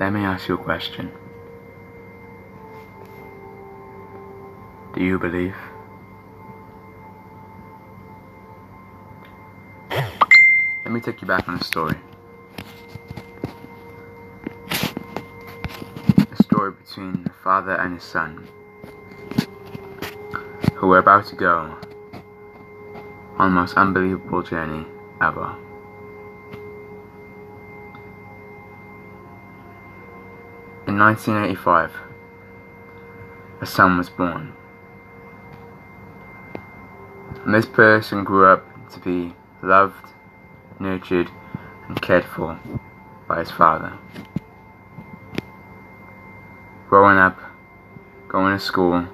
Let me ask you a question. Do you believe? Let me take you back on a story. A story between a father and his son who were about to go on the most unbelievable journey ever. In 1985, a son was born. And this person grew up to be loved, nurtured, and cared for by his father. Growing up, going to school,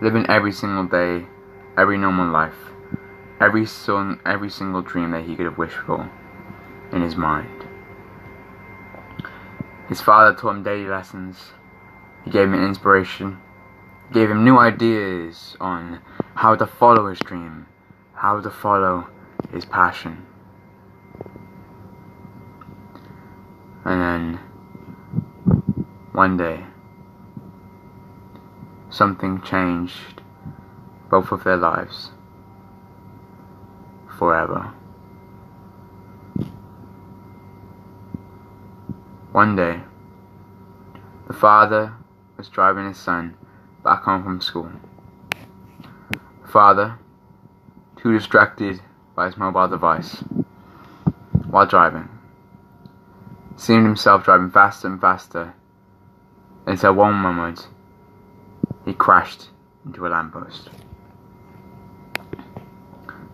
living every single day, every normal life, every song, every single dream that he could have wished for in his mind. His father taught him daily lessons. He gave him inspiration. Gave him new ideas on how to follow his dream, how to follow his passion. And then one day, something changed both of their lives forever. One day, the father was driving his son back home from school. The father, too distracted by his mobile device while driving, seemed himself driving faster and faster until one moment he crashed into a lamppost.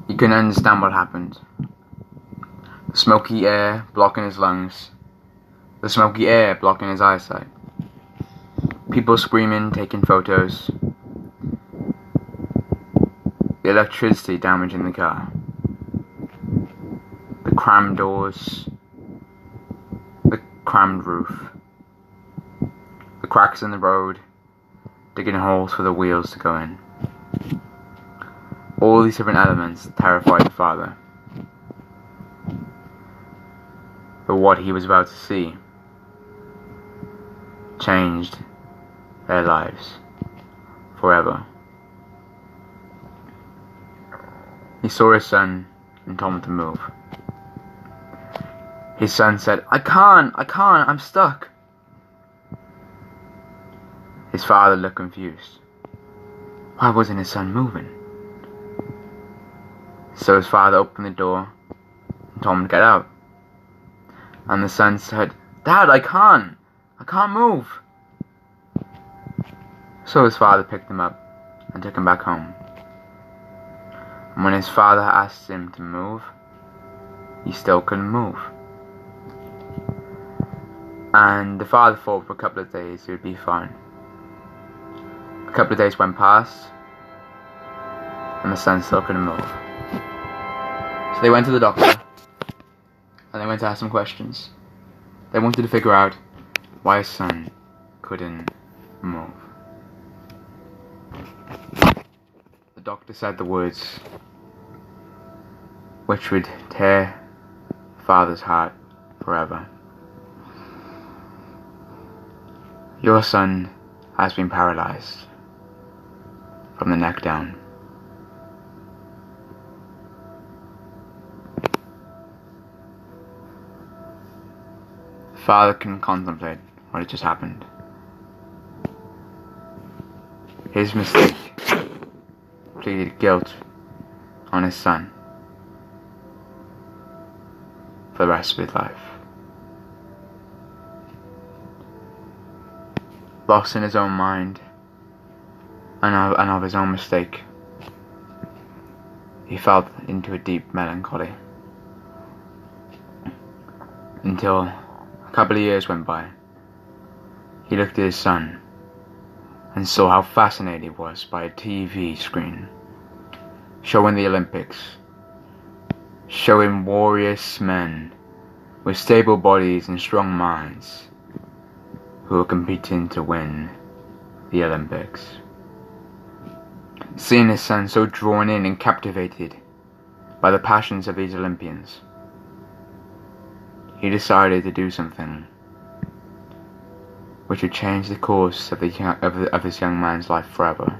He couldn't understand what happened. The smoky air blocking his lungs the smoky air blocking his eyesight. People screaming, taking photos. The electricity damaging the car. The crammed doors. The crammed roof. The cracks in the road, digging holes for the wheels to go in. All these different elements terrified the father. But what he was about to see changed their lives forever. He saw his son and told him to move. His son said, I can't, I can't, I'm stuck. His father looked confused. Why wasn't his son moving? So his father opened the door and told him to get out. And the son said, Dad, I can't. I can't move. So his father picked him up and took him back home. And when his father asked him to move, he still couldn't move. And the father thought for a couple of days he would be fine. A couple of days went past, and the son still couldn't move. So they went to the doctor, and they went to ask some questions. They wanted to figure out why son couldn't move. The doctor said the words which would tear father's heart forever. Your son has been paralyzed from the neck down. Father can contemplate what had just happened. His mistake pleaded guilt on his son for the rest of his life. Lost in his own mind and of, and of his own mistake, he fell into a deep melancholy until a couple of years went by. He looked at his son and saw how fascinated he was by a TV screen. Showing the Olympics, showing warriors men with stable bodies and strong minds who are competing to win the Olympics. Seeing his son so drawn in and captivated by the passions of these Olympians, he decided to do something which would change the course of, the, of, of this young man's life forever.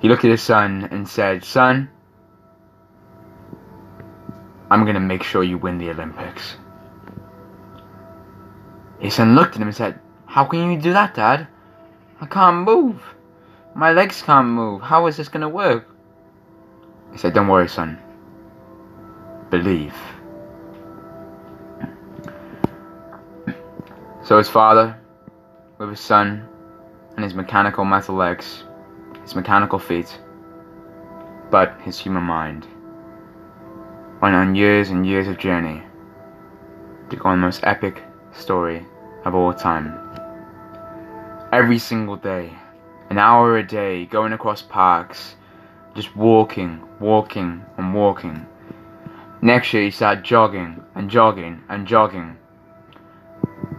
He looked at his son and said, Son, I'm going to make sure you win the Olympics. His son looked at him and said, How can you do that, Dad? I can't move. My legs can't move. How is this going to work? He said, Don't worry, son. Believe. So his father, with his son, and his mechanical metal legs, his mechanical feet, but his human mind, went on years and years of journey to go on the most epic story of all time. Every single day, an hour a day, going across parks, just walking, walking, and walking. Next year, he started jogging and jogging and jogging.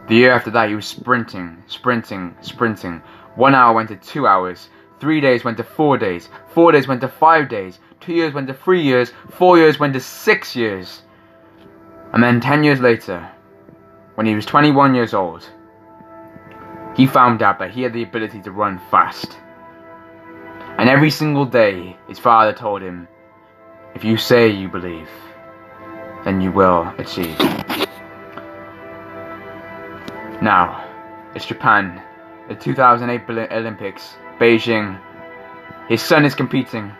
The year after that, he was sprinting, sprinting, sprinting. One hour went to two hours. Three days went to four days. Four days went to five days. Two years went to three years. Four years went to six years. And then ten years later, when he was 21 years old, he found out that he had the ability to run fast. And every single day, his father told him, if you say you believe, then you will achieve. Now, it's Japan, the 2008 Olympics, Beijing. His son is competing.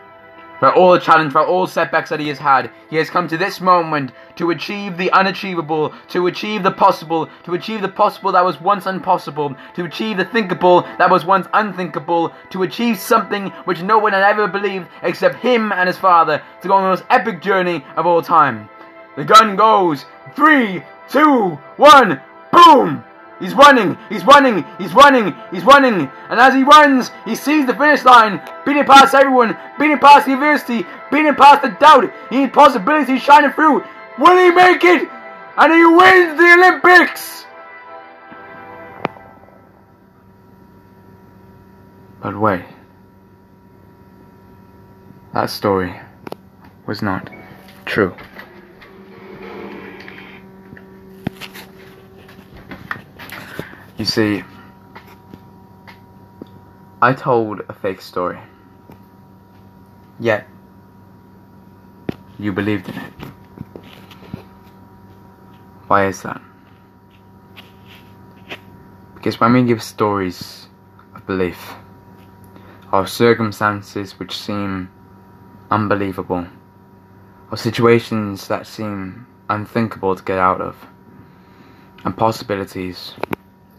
For all the challenge, for all setbacks that he has had, he has come to this moment to achieve the unachievable, to achieve the possible, to achieve the possible that was once impossible, to achieve the thinkable that was once unthinkable, to achieve something which no one had ever believed except him and his father, to go on the most epic journey of all time. The gun goes. Three, two, one, boom! He's running, he's running, he's running, he's running, and as he runs, he sees the finish line, beating past everyone, beating past the adversity, beating past the doubt, he possibilities shining through. Will he make it? And he wins the Olympics! But wait. That story was not true. You see, I told a fake story. Yet, you believed in it. Why is that? Because when we give stories of belief, of circumstances which seem unbelievable, or situations that seem unthinkable to get out of, and possibilities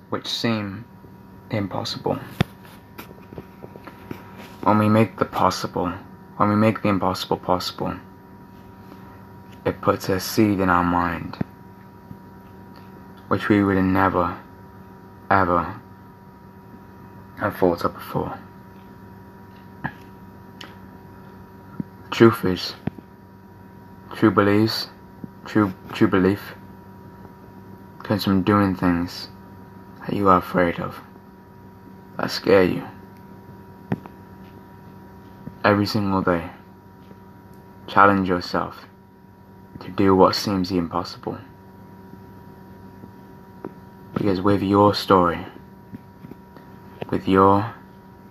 which seem impossible. When we make the possible, when we make the impossible possible, it puts a seed in our mind which we would never, ever have thought of before. Truth is, true beliefs, true true belief comes from doing things that you are afraid of, that scare you. Every single day, challenge yourself to do what seems impossible. Because with your story, with your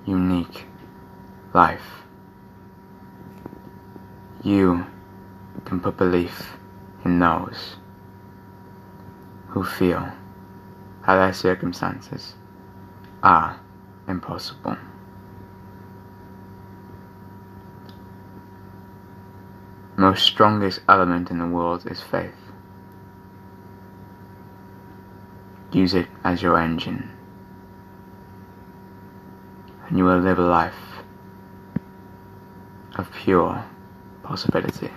unique life, you can put belief in those who feel how their circumstances are impossible. Most strongest element in the world is faith. Use it as your engine, and you will live a life of pure possibility.